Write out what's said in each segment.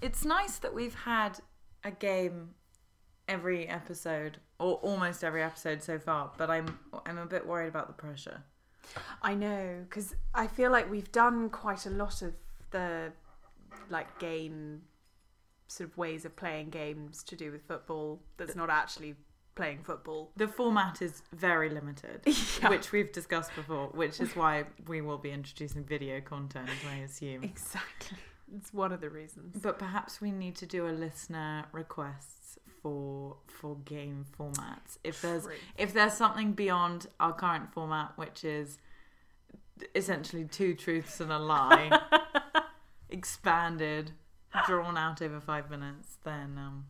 it's nice that we've had a game every episode or almost every episode so far, but I'm I'm a bit worried about the pressure. I know because I feel like we've done quite a lot of the like game sort of ways of playing games to do with football that's not actually playing football. The format is very limited, which we've discussed before, which is why we will be introducing video content, I assume. Exactly. It's one of the reasons. But perhaps we need to do a listener requests for for game formats. If there's True. if there's something beyond our current format, which is essentially two truths and a lie, expanded, drawn out over five minutes, then um,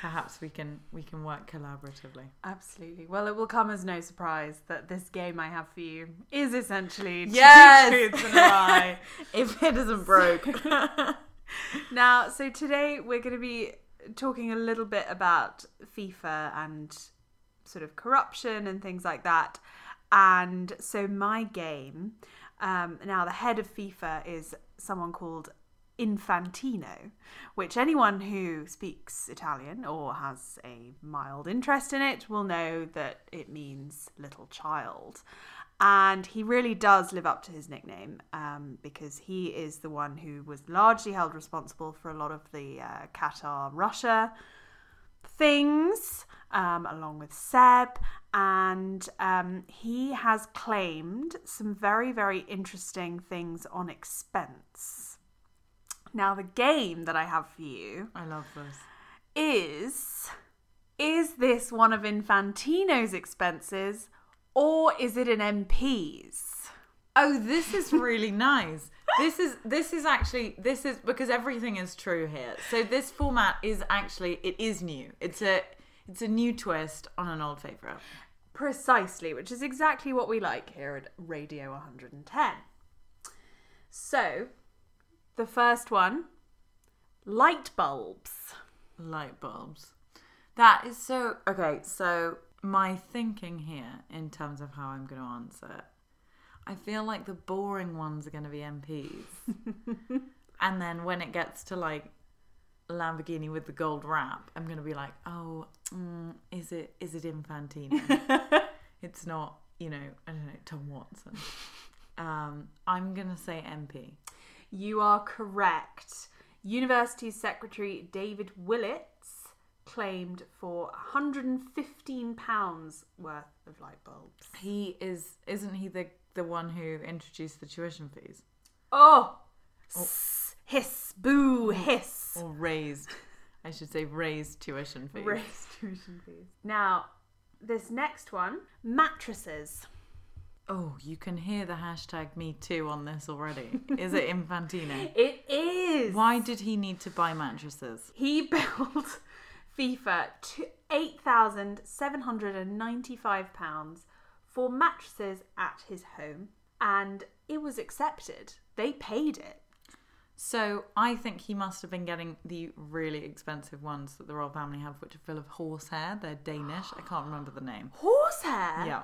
perhaps we can we can work collaboratively. Absolutely. Well, it will come as no surprise that this game I have for you is essentially two Yes! truths and a lie. If it isn't broke, Now, so today we're going to be talking a little bit about FIFA and sort of corruption and things like that. And so, my game um, now, the head of FIFA is someone called Infantino, which anyone who speaks Italian or has a mild interest in it will know that it means little child. And he really does live up to his nickname um, because he is the one who was largely held responsible for a lot of the uh, Qatar Russia things, um, along with Sepp. And um, he has claimed some very, very interesting things on expense. Now, the game that I have for you I love this. is is this one of Infantino's expenses or is it an MP's? Oh, this is really nice. This is this is actually this is because everything is true here. So this format is actually it is new. It's a it's a new twist on an old favorite. Precisely, which is exactly what we like here at Radio 110. So, the first one light bulbs. Light bulbs. That is so okay. So my thinking here in terms of how I'm going to answer it, I feel like the boring ones are going to be MPs, and then when it gets to like Lamborghini with the gold wrap, I'm going to be like, oh, mm, is it is it Infantino? it's not, you know, I don't know, Tom Watson. Um, I'm going to say MP. You are correct. University Secretary David Willetts claimed for £115 worth of light bulbs. He is, isn't he the the one who introduced the tuition fees Oh! S- hiss, boo, hiss. or raised? I should say raised tuition fees. Raised tuition fees. Now, this next one mattresses. Oh, you can hear the hashtag Me Too on this already. Is it Infantino? It is. Why did he need to buy mattresses? He billed FIFA to £8,795 for mattresses at his home, and it was accepted. They paid it. So I think he must have been getting the really expensive ones that the royal family have, which are full of horsehair. They're Danish. I can't remember the name. Horsehair? Yeah.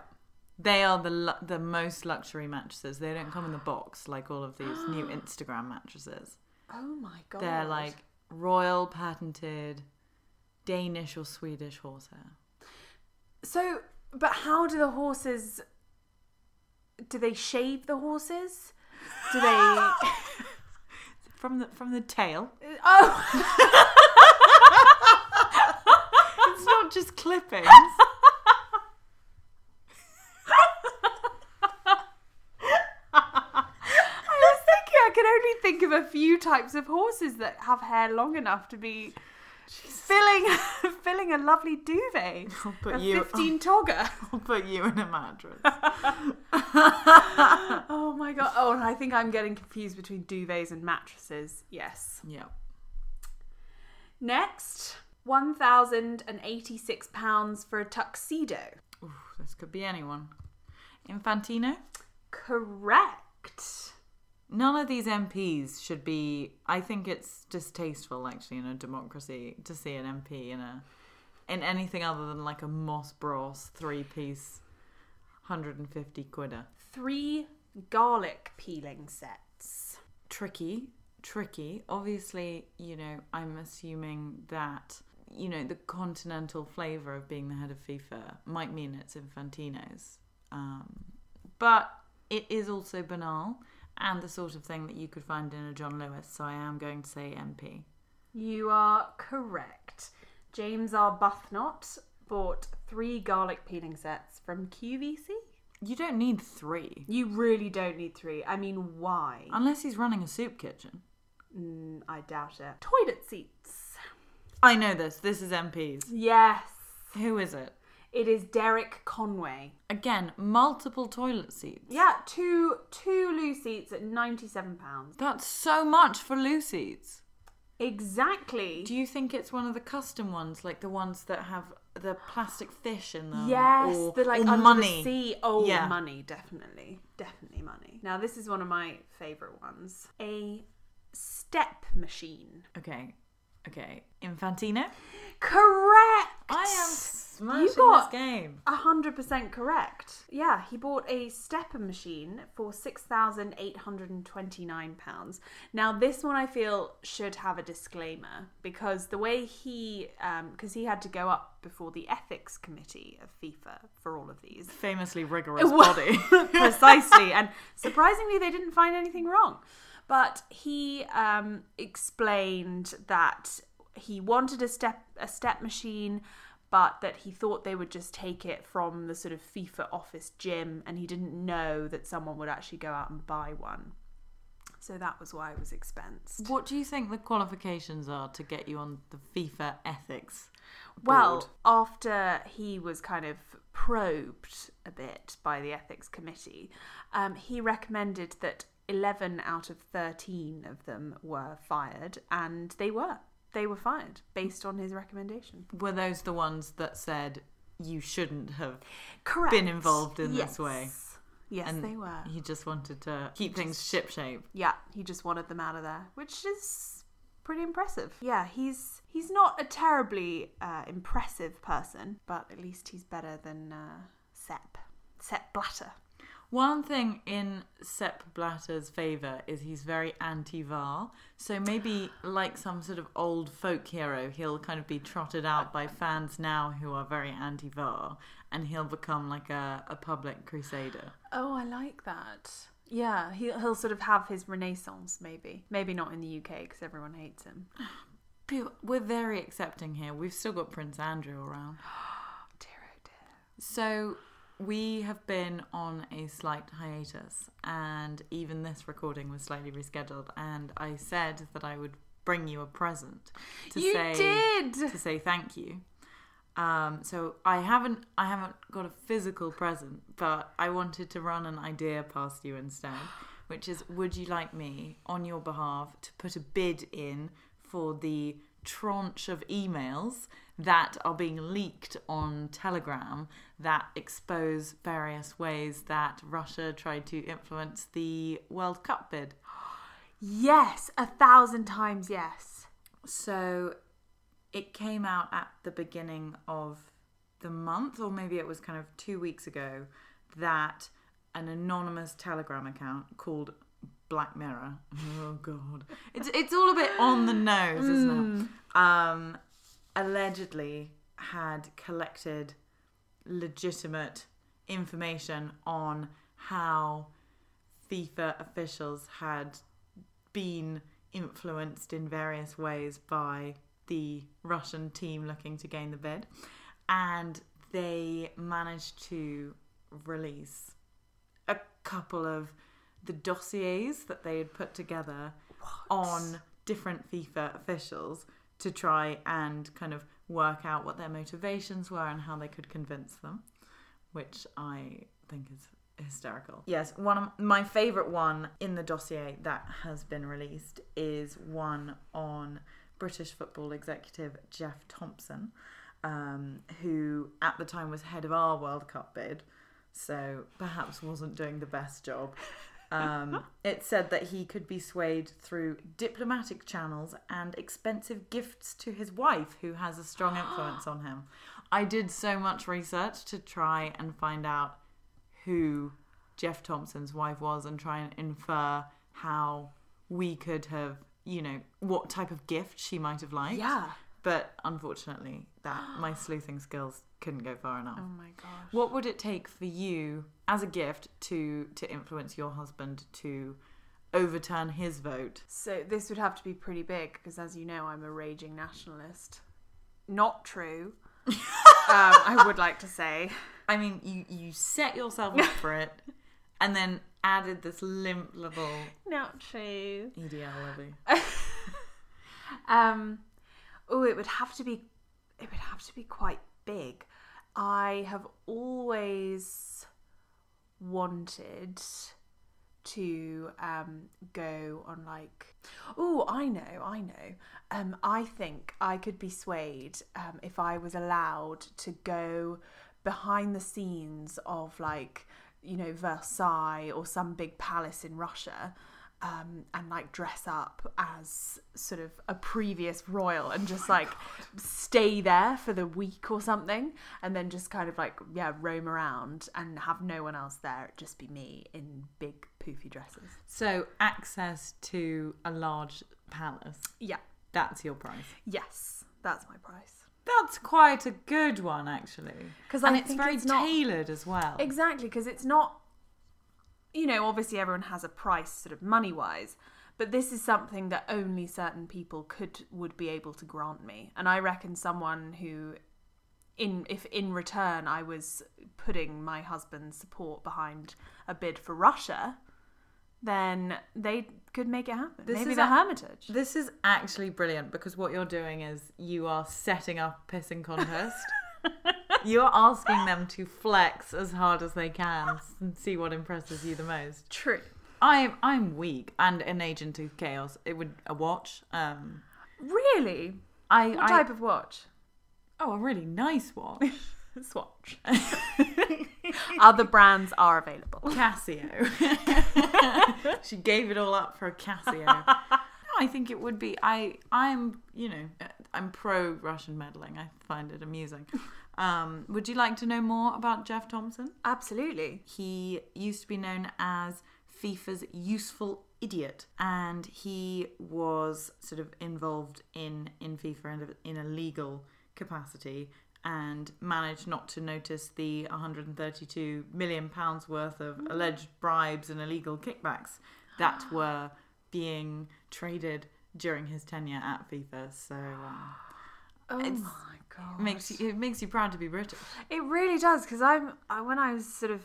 They are the lu- the most luxury mattresses. They don't come in the box like all of these new Instagram mattresses. Oh my god. They're like royal patented Danish or Swedish horsehair. So, but how do the horses. Do they shave the horses? Do they. From the from the tail. Uh, oh! It's not just clippings. I was thinking I can only think of a few types of horses that have hair long enough to be filling filling a lovely duvet. I'll put a you 15 togger. I'll put you in a mattress. Oh my god. Oh, and I think I'm getting confused between duvets and mattresses. Yes. yeah. Next, £1,086 for a tuxedo. Ooh, this could be anyone. Infantino? Correct. None of these MPs should be. I think it's distasteful, actually, in a democracy to see an MP in a in anything other than like a Moss Bros three piece, hundred and fifty quidder. Three garlic peeling sets. Tricky. tricky. Obviously, you know, I'm assuming that you know the continental flavour of being the head of FIFA might mean it's Infantino's, um, but it is also banal and the sort of thing that you could find in a John Lewis. So I am going to say MP. You are correct. James Arbuthnot bought three garlic peeling sets from QVC. You don't need three You really don't need three. I mean, why? unless he's running a soup kitchen. Mm, I doubt it. Toilet seats. I know this. This is MP's. Yes. Who is it? It is Derek Conway. Again, multiple toilet seats. Yeah, two two loose seats at ninety seven pounds. That's so much for loose seats. Exactly. Do you think it's one of the custom ones, like the ones that have the plastic fish in them? Yes, or, the like or under money. the sea. Oh, Yeah. money, definitely, definitely money. Now this is one of my favorite ones. A step machine. Okay, okay. Infantino. Correct. I am smashing got- this game. A hundred percent correct. Yeah, he bought a stepper machine for six thousand eight hundred and twenty nine pounds. Now, this one I feel should have a disclaimer because the way he, um, because he had to go up before the ethics committee of FIFA for all of these, Famously rigorous body. precisely, and surprisingly, they didn't find anything wrong. But he um, explained that he wanted a step a step machine, but that he thought they would just take it from the sort of FIFA office gym, and he didn't know that someone would actually go out and buy one. So that was why it was expensed. what do you think the qualifications are to get you on the FIFA ethics? Board? Well, after he was kind of probed a bit by the ethics committee, um, he recommended that 11 out of 13 of them were fired, and they were. They were fired based on his recommendation. were those the ones that said you shouldn't have Correct. been involved in yes. this way? Yes, And they were. He just wanted to keep things ship shape. Yeah, he just wanted them out of there, which is pretty impressive. Yeah, he's he's not a terribly uh, impressive person, but at least he's better than uh, Sepp. Sepp Blatter. One thing in Sepp Blatter's favour is he's very anti VAR. So maybe, like some sort of old folk hero, he'll kind of be trotted out by fans now who are very anti VAR and he'll become like a, a public crusader. Oh, I like that. Yeah, he'll, he'll sort of have his renaissance, maybe. Maybe not in the UK because everyone hates him. We're very accepting here. We've still got Prince Andrew around. Dear oh dear. So we have been on a slight hiatus, and even this recording was slightly rescheduled. And I said that I would bring you a present to You say did! to say thank you. Um, so I haven't I haven't got a physical present, but I wanted to run an idea past you instead, which is would you like me on your behalf to put a bid in for the tranche of emails that are being leaked on Telegram that expose various ways that Russia tried to influence the World Cup bid. Yes, a thousand times yes. So it came out at the beginning of the month, or maybe it was kind of two weeks ago, that an anonymous Telegram account called Black Mirror. Oh god, it's it's all a bit on the nose, isn't it? Um, allegedly had collected legitimate information on how FIFA officials had been influenced in various ways by the Russian team looking to gain the bid. And they managed to release a couple of the dossiers that they had put together on different FIFA officials to try and kind of work out what their motivations were and how they could convince them, which I think is hysterical. Yes, one of my favorite one in the dossier that has been released is one on British football executive Geoff Thompson, um, who at the time was head of our World Cup bid, so perhaps wasn't doing the best job. Um, it said that he could be swayed through diplomatic channels and expensive gifts to his wife, who has a strong influence on him. I did so much research to try and find out who Geoff Thompson's wife was and try and infer how we could have you know, what type of gift she might have liked. Yeah. But unfortunately, that my sleuthing skills couldn't go far enough. Oh my gosh. What would it take for you as a gift to to influence your husband to overturn his vote? So this would have to be pretty big because, as you know, I'm a raging nationalist. Not true. um, I would like to say. I mean, you you set yourself up for it, and then added this limp little Not true. EDL levy. Um, oh, it would have to be. It would have to be quite big. I have always wanted to um, go on like. Oh, I know, I know. Um, I think I could be swayed um, if I was allowed to go behind the scenes of like you know Versailles or some big palace in Russia um, and like dress up as sort of a previous royal and just like stay there for the week or something and then just kind of like yeah roam around and have no one else there It'd just be me in big poofy dresses So access to a large palace. yeah That's your price. yes that's my price That's quite a good one, actually. 'Cause and I it's think very it's not- tailored as well. Exactly, because it's not, you know, obviously everyone has a price sort of money wise, but this is something that only certain people could would be able to grant me. And I reckon someone who in if in return I was putting my husband's support behind a bid for Russia, then they could make it happen. This Maybe is the a- Hermitage. This is actually brilliant because what you're doing is you are setting up a pissing contest. you're asking them to flex as hard as they can and see what impresses you the most. True. I'm I'm weak and an agent of chaos. It would a watch. Um, Really? I What I type of watch? oh a really nice watch. Swatch. Other brands are available. Casio. she gave it all up for a Casio. No, I think it would be. I I'm you know I'm pro Russian meddling. I find it amusing. Um, would you like to know more about Geoff Thompson? Absolutely. He used to be known as FIFA's useful idiot, and he was sort of involved in in FIFA in a, in a legal capacity and managed not to notice the 132 million pounds worth of alleged bribes and illegal kickbacks that were being traded during his tenure at FIFA. So um, Oh It's- my god. it makes you, it makes you proud to be British. It really does because I'm I, when I was sort of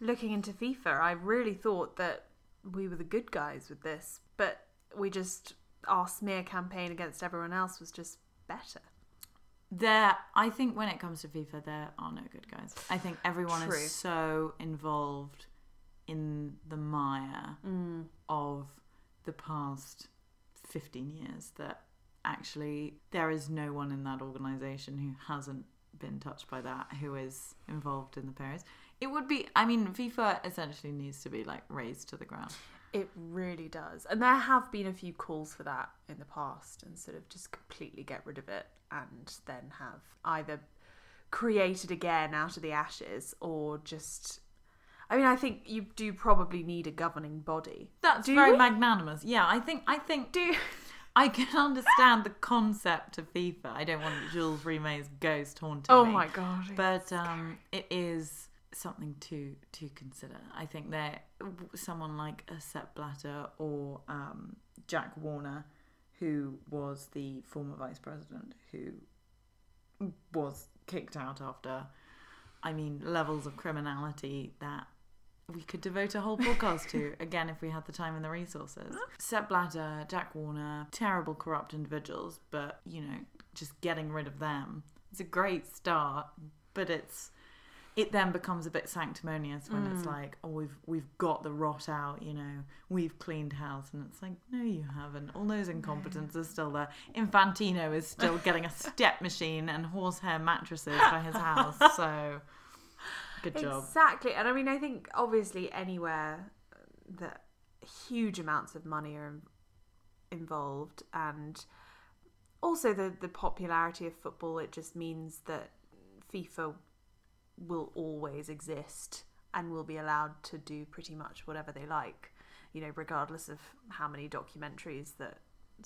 looking into FIFA, I really thought that we were the good guys with this, but we just our smear campaign against everyone else was just better. There, I think when it comes to FIFA, there are no good guys. I think everyone True. is so involved in the mire Mm. of the past 15 years that actually there is no one in that organization who hasn't been touched by that, who is involved in the Paris. It would be, I mean, FIFA essentially needs to be like razed to the ground. It really does, and there have been a few calls for that in the past, and sort of just completely get rid of it, and then have either created again out of the ashes or just. I mean, I think you do probably need a governing body. That's Do very we? magnanimous. Yeah, I think, I think, Do I can understand the concept of FIFA. I don't want Jules Rimet's ghost haunting Oh me. my god! But um, it is something to to consider. I think that someone like a Sepp Blatter or um, Jack Warner, who was the former vice president, who was kicked out after, I mean, levels of criminality that we could devote a whole podcast to again if we had the time and the resources. Sepp Blatter, Jack Warner, terrible corrupt individuals, but you know, just getting rid of them. It's a great start. But it's it then becomes a bit sanctimonious when it's mm. like, oh, we've we've got the rot out, you know, we've cleaned house, and it's like, no, you haven't. All those incompetents are still there. Infantino is still getting a step machine and horsehair mattresses for his house. So, good job. Exactly. And I mean, I think obviously anywhere that huge amounts of money are involved and also the, the popularity of football, it just means that FIFA will always exist and will be allowed to do pretty much whatever they like, you know, regardless of how many documentaries that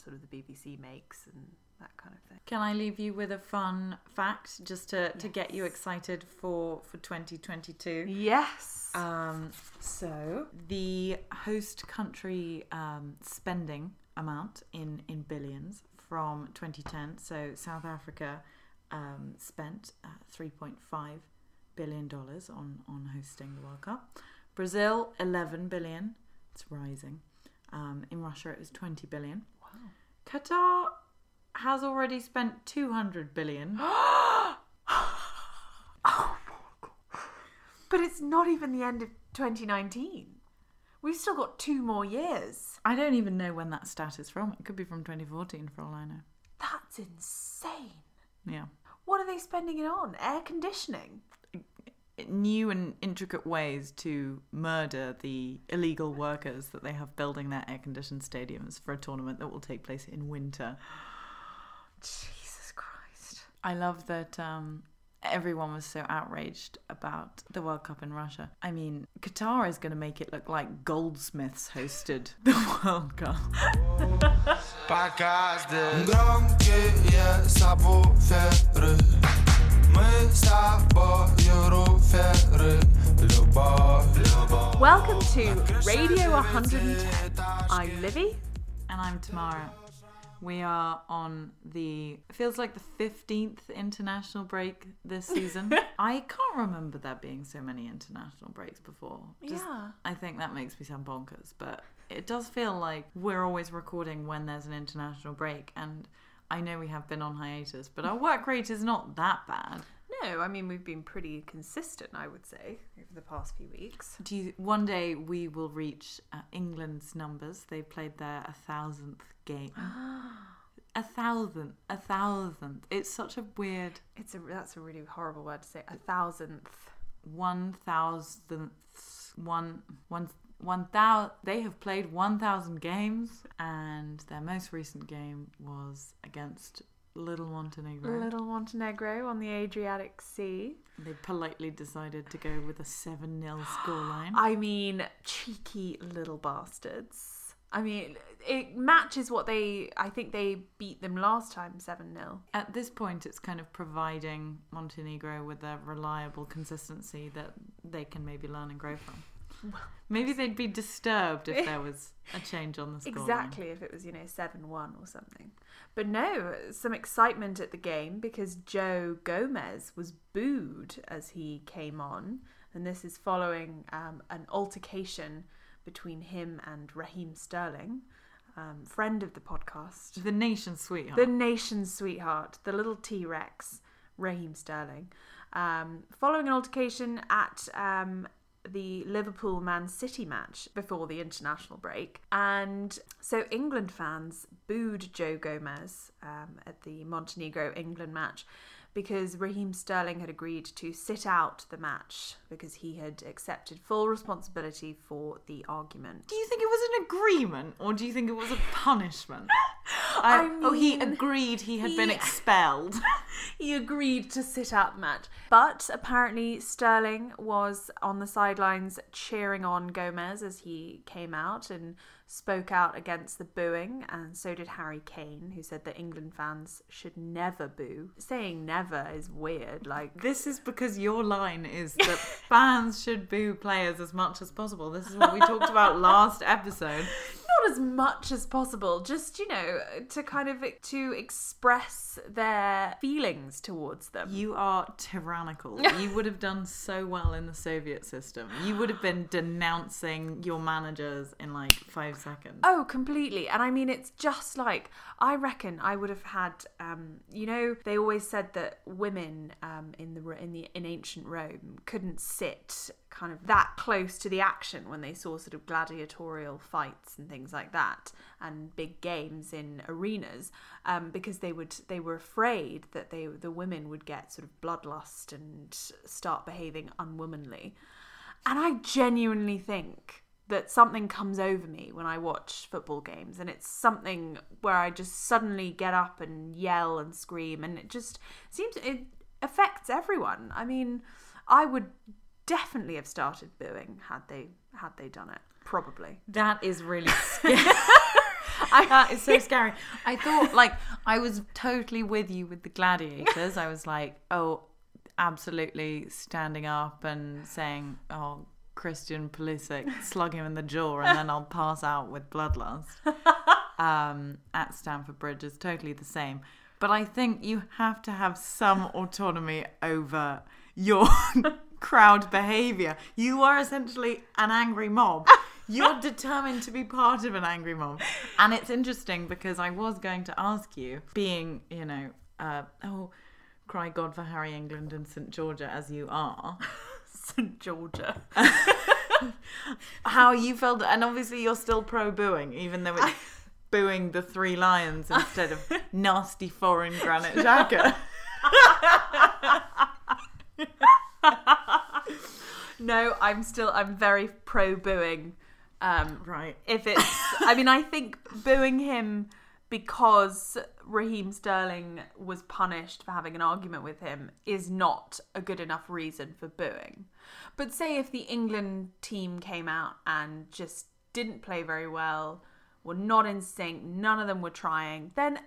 sort of the BBC makes and that kind of thing. Can I leave you with a fun fact just to, to get you excited for, for 2022? Yes. Um, so the host country um, spending amount in, in billions from 2010. So South Africa um, spent uh, 3.5 billion dollars on on hosting the World Cup. Brazil 11 billion. It's rising. Um, in Russia it was 20 billion. wow. Qatar has already spent 200 billion. Oh but it's not even the end of 2019. We've still got two more years. I don't even know when that stat is from. It could be from 2014 for all I know. That's insane. Yeah. What are they spending it on? Air conditioning. New and intricate ways to murder the illegal workers that they have building their air conditioned stadiums for a tournament that will take place in winter. Jesus Christ. I love that um, everyone was so outraged about the World Cup in Russia. I mean, Qatar is going to make it look like Goldsmiths hosted the World Cup. Welcome to Radio 110. I'm Livy. And I'm Tamara. We are on the feels like the 15th international break this season. I can't remember there being so many international breaks before. Just- Yeah. I think that makes me sound bonkers, but it does feel like we're always recording when there's an international break and I know we have been on hiatus, but our work rate is not that bad. No, I mean, we've been pretty consistent, I would say, over the past few weeks. Do you, one day we will reach uh, England's numbers. They played their a thousandth game. a thousandth, a thousandth. It's such a weird It's a that's a really horrible word to say. A thousandth. one thousandth one one one thou. They have played one thousand games, and their most recent game was against Little Montenegro. Little Montenegro on the Adriatic Sea. They politely decided to go with a seven 0 scoreline. I mean, cheeky little bastards. I mean, it matches what they. I think they beat them last time, seven 0 At this point, it's kind of providing Montenegro with a reliable consistency that they can maybe learn and grow from. Maybe they'd be disturbed if there was a change on the score. Exactly, if it was you know seven one or something. But no, some excitement at the game because Joe Gomez was booed as he came on, and this is following um, an altercation between him and Raheem Sterling, um, friend of the podcast. The nation's sweetheart. the nation's sweetheart, the little T Rex, Raheem Sterling, um, following an altercation at um, the Liverpool Man City match before the international break. And so England fans booed Joe Gomez um, at the Montenegro England match. Because Raheem Sterling had agreed to sit out the match because he had accepted full responsibility for the argument. do you think it was an agreement or do you think it was a punishment? I oh, he agreed he had been expelled. he agreed to sit out the match. But apparently, Sterling was on the sidelines cheering on Gomez as he came out and spoke out against the booing, and so did Harry Kane, who said that England fans should never boo. Saying never is weird. Like, This is because your line is that fans should boo players as much as possible. This is what we talked about last episode. Not as much as possible, just, you know, to kind of to express their feelings towards them. You are tyrannical. You would have done so well in the Soviet system. You would have been denouncing your managers in like five seconds. Oh, completely. And I mean, it's just like I reckon I would have had. Um, you know, they always said that women um, in the in the in ancient Rome couldn't sit kind of that close to the action when they saw sort of gladiatorial fights and things like that and big games in arenas um, because they would they were afraid that they the women would get sort of bloodlust and start behaving unwomanly. And I genuinely think that something comes over me when I watch football games, and it's something where I just suddenly get up and yell and scream, and it just seems it affects everyone. I mean, I would definitely have started booing had they had they done it. Probably. That is really scary. I that is so scary. I thought like I was totally with you with the gladiators. I was like, oh, absolutely standing up and saying, oh, Christian Pulisic, slug him in the jaw, and then I'll pass out with bloodlust. Um, at Stamford Bridge is totally the same. But I think you have to have some autonomy over your crowd behavior. You are essentially an angry mob. You're determined to be part of an angry mob. And it's interesting because I was going to ask you, being, you know, uh, oh, cry God for Harry England and St. Georgia as you are, St. Georgia. how you felt, and obviously you're still pro booing, even though it's booing the three lions instead of nasty foreign Granit Xhaka. No, I'm still I'm very pro booing. Um, Right. if it's I mean I think booing him because Raheem Sterling was punished for having an argument with him is not a good enough reason for booing. But say if the England team came out and just didn't play very well, were not in sync, none of them were trying, then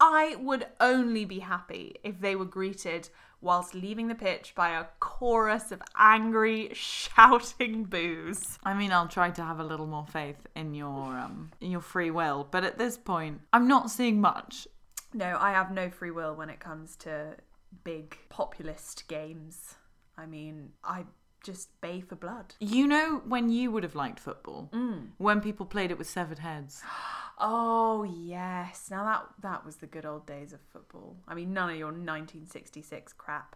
I would only be happy if they were greeted whilst leaving the pitch by a chorus of angry, shouting boos. I mean, I'll try to have a little more faith in your um, in your free will, but at this point, I'm not seeing much. No, I have no free will when it comes to big populist games. I mean, I just bay for blood. You know when you would have liked football when people played it with severed heads. Oh yes, now that that was the good old days of football. I mean, none of your 1966 crap.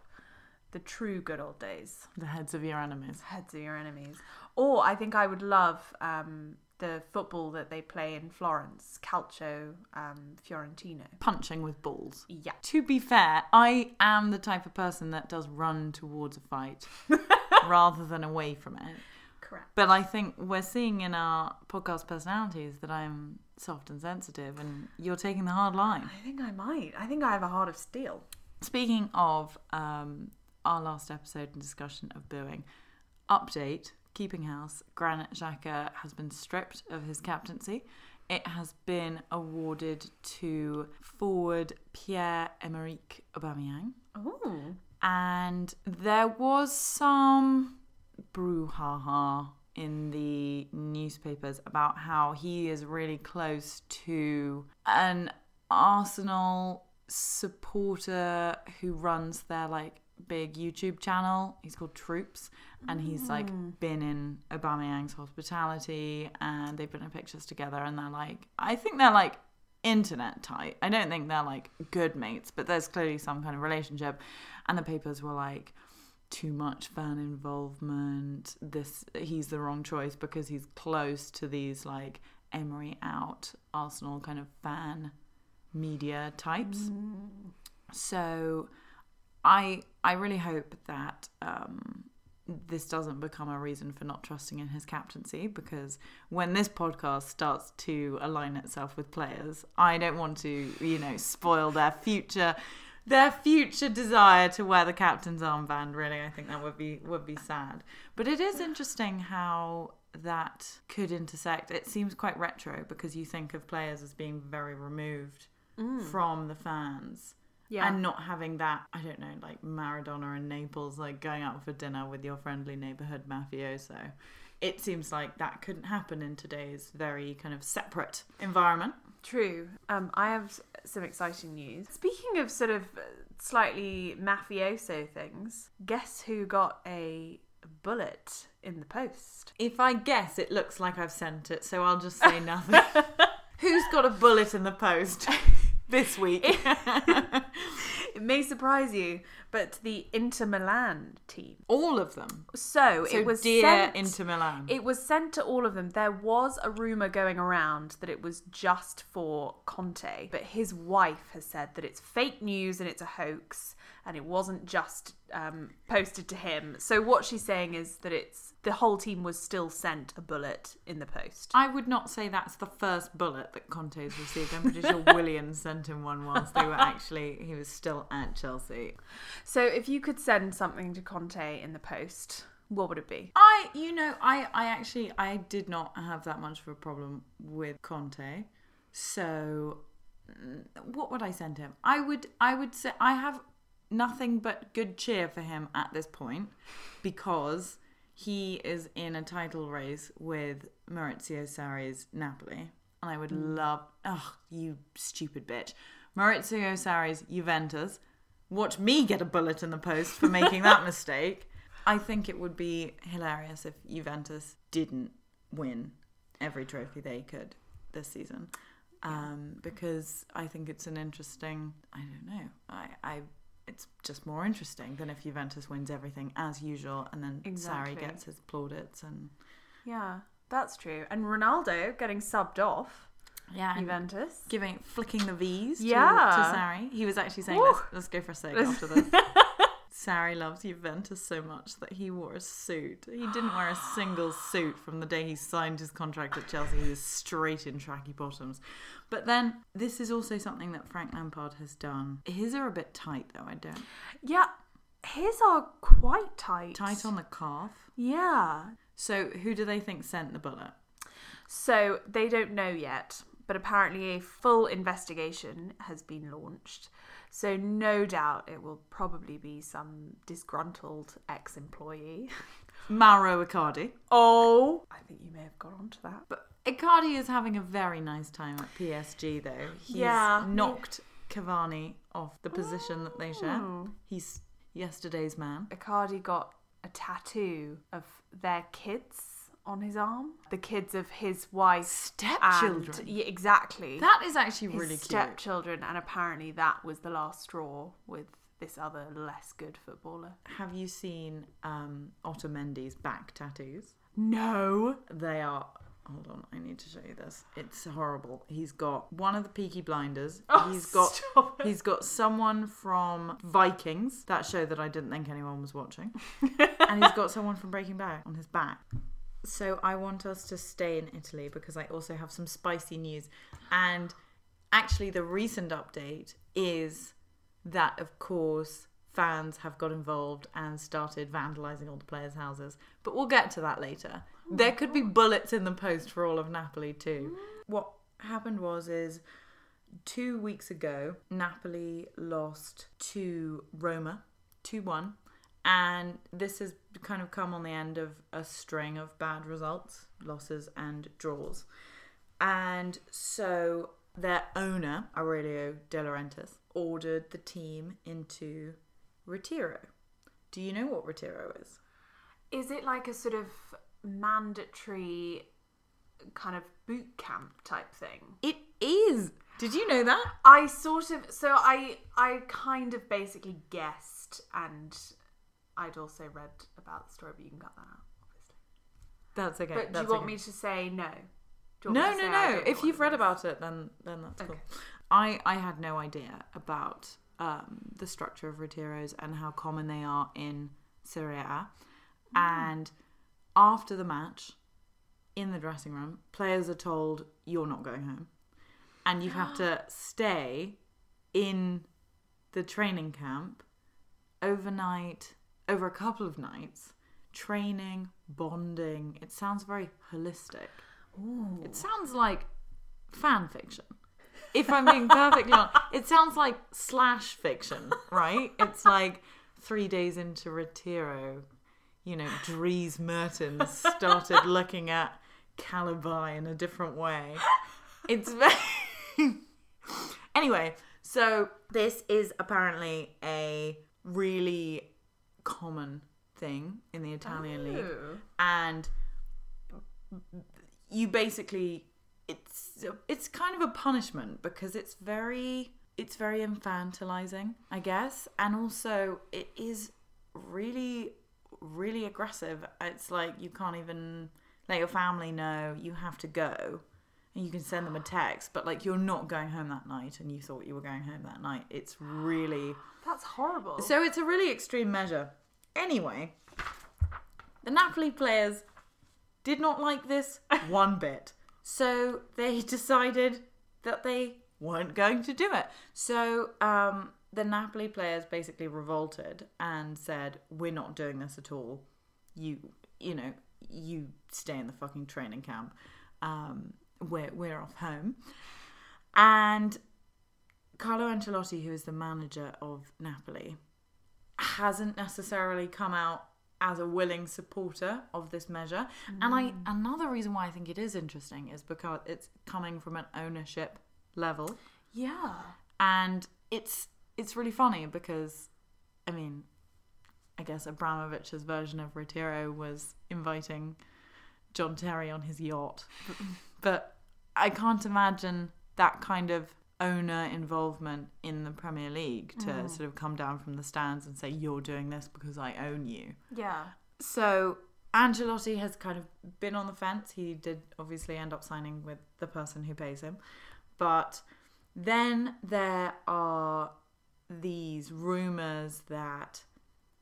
The true good old days. The heads of your enemies. Heads of your enemies. Or I think I would love um, the football that they play in Florence, Calcio um, Fiorentino. Punching with balls. Yeah. To be fair, I am the type of person that does run towards a fight rather than away from it. Correct. But I think we're seeing in our podcast personalities that I'm soft and sensitive, and you're taking the hard line. I think I might. I think I have a heart of steel. Speaking of um, our last episode and discussion of booing, update Keeping House, Granit Xhaka has been stripped of his captaincy. It has been awarded to forward Pierre Emerick Aubameyang. Ooh. And there was some brouhaha in the newspapers about how he is really close to an Arsenal supporter who runs their like big YouTube channel. He's called Troopz, and he's like mm. been in Aubameyang's hospitality, and they've been in pictures together, and they're like, I think they're like internet tight. I don't think they're like good mates, but there's clearly some kind of relationship. And the papers were like, too much fan involvement. This he's the wrong choice because he's close to these like Emery out Arsenal kind of fan media types. So I I really hope that um, this doesn't become a reason for not trusting in his captaincy because when this podcast starts to align itself with players, I don't want to you know spoil their future their future desire to wear the captain's armband. Really, I think that would be would be sad. But it is interesting how that could intersect. It seems quite retro because you think of players as being very removed from the fans Yeah. and not having that i don't know like maradona in naples like going out for dinner with your friendly neighborhood mafioso it seems like that couldn't happen in today's very kind of separate environment True. Um, I have some exciting news. Speaking of sort of slightly mafioso things, guess who got a bullet in the post? if i guess it looks like i've sent it so i'll just say nothing who's got a bullet in the post this week It may surprise you, but the Inter Milan team. all of them So, so it was dear sent, inter milan It was sent to all of them. There was a rumor going around that it was just for Conte, but his wife has said that it's fake news and it's a hoax, and it wasn't just um, posted to him. So what she's saying is that it's the whole team was still sent a bullet in the post. I would not say that's the first bullet that Conte's received. I'm pretty sure Williams sent him one whilst they were actually he was still at Chelsea. So if you could send something to Conte in the post, what would it be? I, you know, I, I actually, I did not have that much of a problem with Conte So, mm, what would I send him? I would, I would say, I have nothing but good cheer for him at this point because he is in a title race with Maurizio Sarri's Napoli, and I would love. Oh, you stupid bitch, Maurizio Sarri's Juventus. Watch me get a bullet in the post for making that mistake. I think it would be hilarious if Juventus didn't win every trophy they could this season. Um, because I think it's an interesting. I don't know. I, I it's just more interesting than if Juventus wins everything as usual and then Exactly. Sarri gets his plaudits and Yeah, that's true. And Ronaldo getting subbed off yeah, Juventus. giving flicking the V's to, Yeah. to Sarri. He was actually saying, let's, let's go for a steak after this. Sarri loves Juventus so much that he wore a suit. He didn't wear a single suit from the day he signed his contract at Chelsea. He was straight in tracky bottoms. But then this is also something that Frank Lampard has done. His are a bit tight though. I don't Yeah, his are quite tight. tight on the calf. Yeah. So who do they think sent the bullet? So they don't know yet, but apparently a full investigation has been launched. So no doubt it will probably be some disgruntled ex-employee. Mauro Icardi. Oh, I think you may have got onto that. But Icardi is having a very nice time at PSG, though. He's Yeah. knocked Cavani off the position that they share. Oh. He's yesterday's man. Icardi got a tattoo of their kids on his arm. The kids of his wife. Stepchildren. And, yeah, exactly. That is actually his really cute. stepchildren, and apparently that was the last straw with this other less good footballer. Have you seen um, Otamendi's back tattoos? No. They are. Hold on, I need to show you this. It's horrible. He's got one of the Peaky Blinders. Oh, he's got stop it. he's got someone from Vikings, that show that I didn't think anyone was watching, and he's got someone from Breaking Bad on his back. So I want us to stay in Italy because I also have some spicy news, and actually the recent update is that of course fans have got involved and started vandalizing all the players' houses. But we'll get to that later. Oh there could be bullets in the post for all of Napoli too. What happened was is two weeks ago Napoli lost to Roma 2-1 and this has kind of come on the end of a string of bad results, losses and draws. And so their owner, Aurelio De Laurentiis, ordered the team into Retiro. Do you know what Retiro is? Is it like a sort of mandatory kind of boot camp type thing? It is. Did you know that? I sort of so I I kind of basically guessed and I'd also read about the story, but you can cut that out, obviously. That's okay. But do you want okay. me to say no? Do you want No, no, say no. If you've read about it, then then that's cool. I I had no idea about um, the structure of retiros and how common they are in Serie A. And after the match, in the dressing room, players are told you're not going home, and you have to stay in the training camp overnight, over a couple of nights, training, bonding. It sounds very holistic. It sounds like fan fiction. If I'm being perfectly honest, it sounds like slash fiction, right? It's like three days into Retiro, you know, Dries Mertens started looking at Calibi in a different way. It's very. anyway, so this is apparently a really common thing in the Italian league. Oh. And you basically it's it's kind of a punishment because it's very it's very infantilizing i guess. And also it is really really aggressive. It's like you can't even let your family know you have to go and you can send them a text but like you're not going home that night and you thought you were going home that night it's really That's horrible. so it's a really extreme measure. Anyway, the Napoli players did not like this one bit. So they decided that they weren't going to do it. So um, the Napoli players basically revolted and said, "We're not doing this at all. You, you know, you stay in the fucking training camp. Um, we're we're off home." And Carlo Ancelotti, who is the manager of Napoli, hasn't necessarily come out as a willing supporter of this measure. And I mm. another reason why I think it is interesting is because it's coming from an ownership level. Yeah. And it's it's really funny because I mean, I guess Abramovich's version of Retiro was inviting John Terry on his yacht. but I can't imagine that kind of owner involvement in the Premier League to sort of come down from the stands and say, You're doing this because I own you. Yeah. So Ancelotti has kind of been on the fence. He did obviously end up signing with the person who pays him. But then there are these rumours that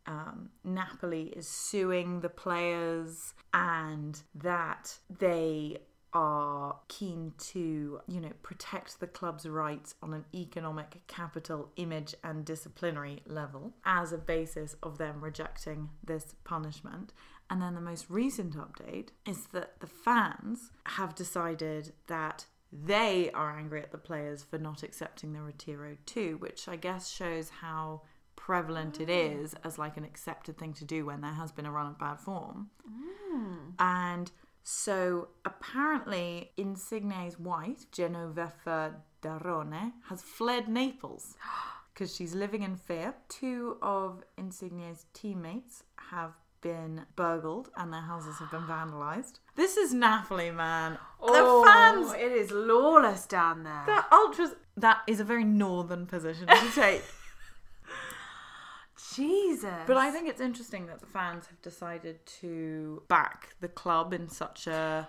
um, Napoli is suing the players and that they are keen to, you know, protect the club's rights on an economic, capital, image, and disciplinary level as a basis of them rejecting this punishment. And then the most recent update is that the fans have decided that they are angry at the players for not accepting the ritiro too, which I guess shows how prevalent it mm. is as like an accepted thing to do when there has been a run of bad form. Mm. And so apparently Insigne's wife, Genoveffa Darone, has fled Naples because she's living in fear. Two of Insigne's teammates have been burgled and their houses have been vandalized. This is Napoli, man. the oh, fans, It is lawless down there. the ultras. That is a very northern position to take. Jesus. But I think it's interesting that the fans have decided to back the club in such a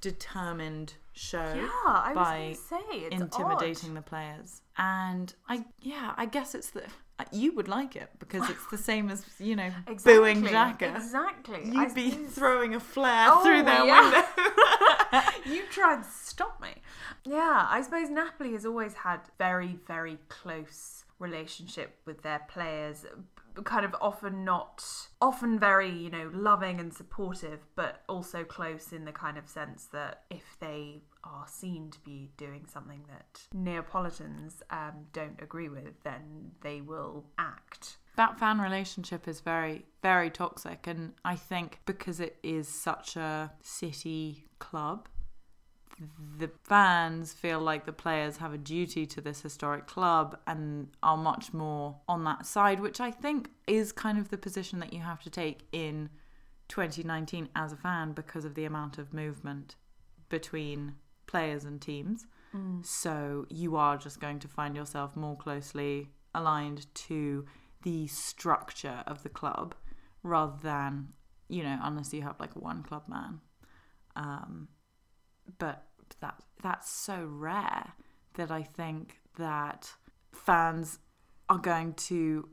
determined show Yeah, I by say it's intimidating odd. the players. And I, yeah, I guess it's the uh, you would like it because it's the same as you know booing Exactly, Xhaka. Exactly. You'd I be suppose- throwing a flare Oh, through their yeah. window. you try and stop me. Yeah, I suppose Napoli has always had very, very close relationship with their players. Kind of often not, often very, you know, loving and supportive, but also close in the kind of sense that if they are seen to be doing something that Neapolitans um, don't agree with, then they will act. that fan relationship is very very toxic and i think because it is such a city club the fans feel like the players have a duty to this historic club and are much more on that side which i think is kind of the position that you have to take in 2019 as a fan because of the amount of movement between players and teams so you are just going to find yourself more closely aligned to the structure of the club rather than, you know, unless you have like one club man. Um, but that that's so rare that I think that fans are going to,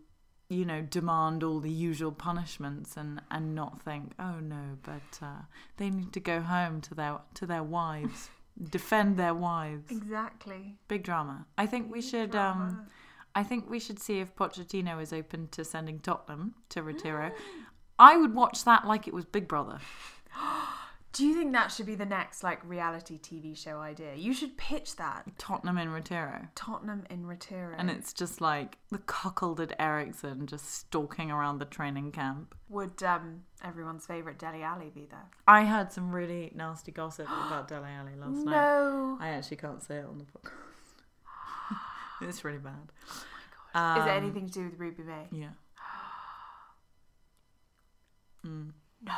you know, demand all the usual punishments and, and not think, oh no, but uh, they need to go home to their to their wives, defend their wives. Exactly. Big drama. I think we should. Um, I think we should see if Pochettino is open to sending Tottenham to ritiro. I would watch that like it was Big Brother. Do you think that should be the next like reality TV show idea? You should pitch that. Tottenham in ritiro. Tottenham in ritiro. And it's just like the cuckolded Eriksen just stalking around the training camp. Would um, everyone's favourite Dele Alli be there? I heard some really nasty gossip about Dele Alli last night. No. I actually can't say it on the podcast. it's really bad. Is it Um, anything to do with Ruby Mae? Yeah. Mm. No.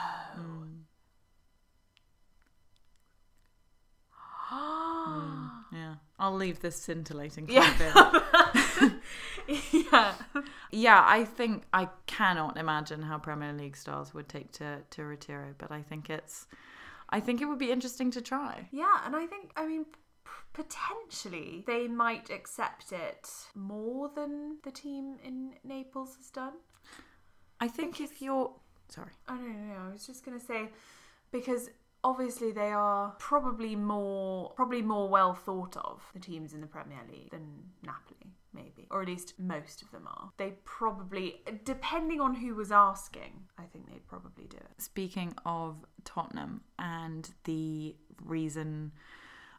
Mm, yeah. I'll leave this scintillating Yeah. yeah. yeah, I think I cannot imagine how Premier League stars would take to to ritiro, but I think it's I think it would be interesting to try. Yeah, and I think I mean potentially they might accept it more than the team in Naples has done. I think if you're sorry. I don't know. I was just gonna say because obviously they are probably more probably more well thought of the teams in the Premier League than Napoli, maybe, or at least most of them are. They probably, depending on who was asking, I think they'd probably do it. Speaking of Tottenham and the reason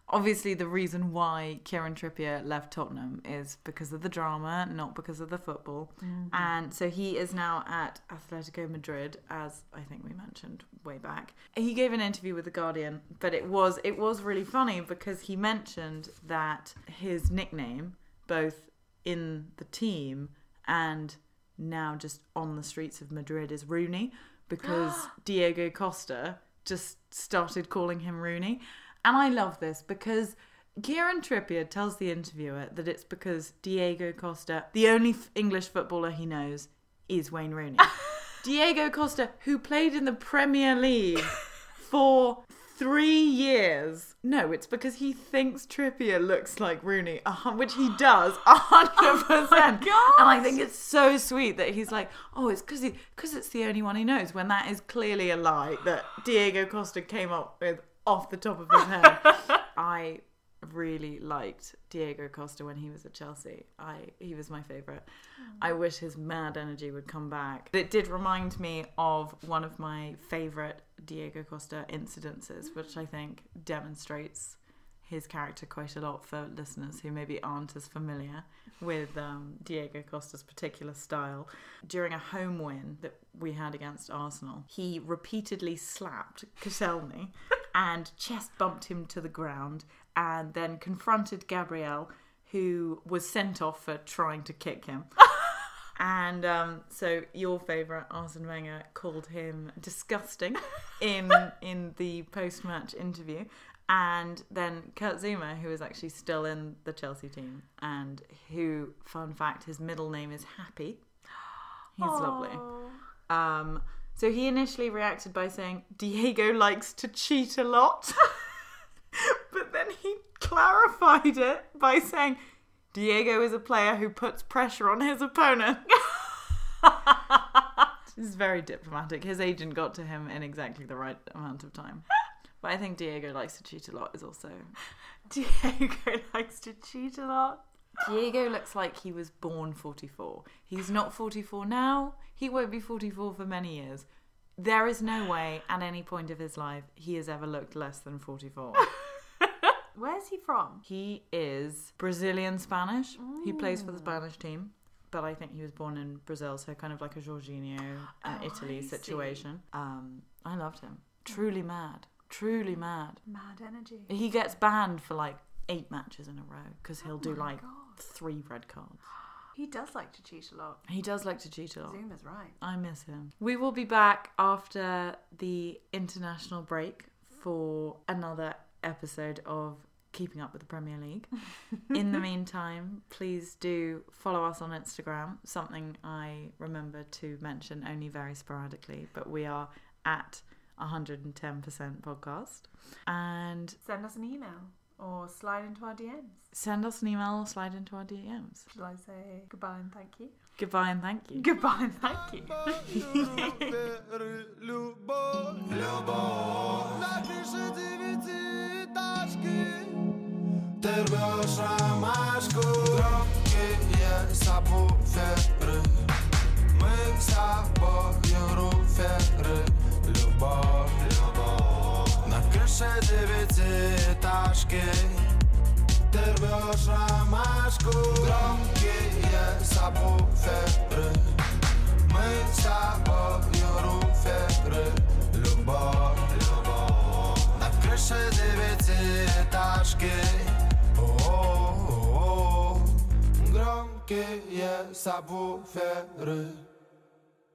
obviously the reason why Kieran Trippier left Tottenham is because of the drama, not because of the football. Mm-hmm. And so he is now at Atletico Madrid, as I think we mentioned way back. He gave an interview with the Guardian, but it was it was really funny because he mentioned that his nickname, both in the team and now just on the streets of Madrid, is Rooney because Diego Costa just started calling him Rooney. And I love this because Kieran Trippier tells the interviewer that it's because Diego Costa, the only f- English footballer he knows, is Wayne Rooney. Diego Costa, who played in the Premier League for three years. No, it's because he thinks Trippier looks like Rooney, which he does, a oh hundred percent. God. And I think it's so sweet that he's like, oh, it's because because it's the only one he knows. When that is clearly a lie that Diego Costa came up with off the top of his head. I really liked Diego Costa when he was at Chelsea. I he was my favorite. I mm. wish his mad energy would come back. But It did remind me of one of my favorite Diego Costa incidences, which I think demonstrates his character quite a lot for listeners who maybe aren't as familiar with um, Diego Costa's particular style. During a home win that we had against Arsenal, he repeatedly slapped Koscielny and chest bumped him to the ground and then confronted Gabriel, who was sent off for trying to kick him. And um, so your favourite Arsene Wenger called him disgusting in in the post match interview. And then Kurt Zouma, who is actually still in the Chelsea team, and who, fun fact, his middle name is Happy. He's lovely. Um, so he initially reacted by saying Diego likes to cheat a lot, but then he clarified it by saying Diego is a player who puts pressure on his opponent. this is very diplomatic. His agent got to him in exactly the right amount of time. But I think Diego likes to cheat a lot is also. Diego likes to cheat a lot. Diego looks like he was born 44. He's not 44 now. He won't be 44 for many years. There is no way at any point of his life he has ever looked less than 44. Where's he from? he is Brazilian Spanish. He plays for the Spanish team. But I think he was born in Brazil, so kind of like a Jorginho and Oh, Italy I see. situation. Um, I loved him. Truly mad. Truly mm. mad. Mad energy. He gets banned for like eight matches in a row because he'll oh do Oh my like God. three red cards. He does like to cheat a lot. He does like to cheat a lot. Zouma's right. I miss him. We will be back after the international break for another episode of Keeping Up with the Premier League. In the meantime, please do follow us on Instagram, something I remember to mention only very sporadically, but we are at 110% podcast. And Send us an email or slide into our DMs. send us an email or slide into our DMs. Shall I say goodbye and thank you? Goodbye and thank you. Goodbye and thank you. Любовь, любовь На Любовь, любовь На крыше девятиэтажки Ты рвешь ромашку Громкие сабвуферы Мы с тобою руферы Любовь, любовь На крыше девятиэтажки О-о-о-о. Громкие сабвуферы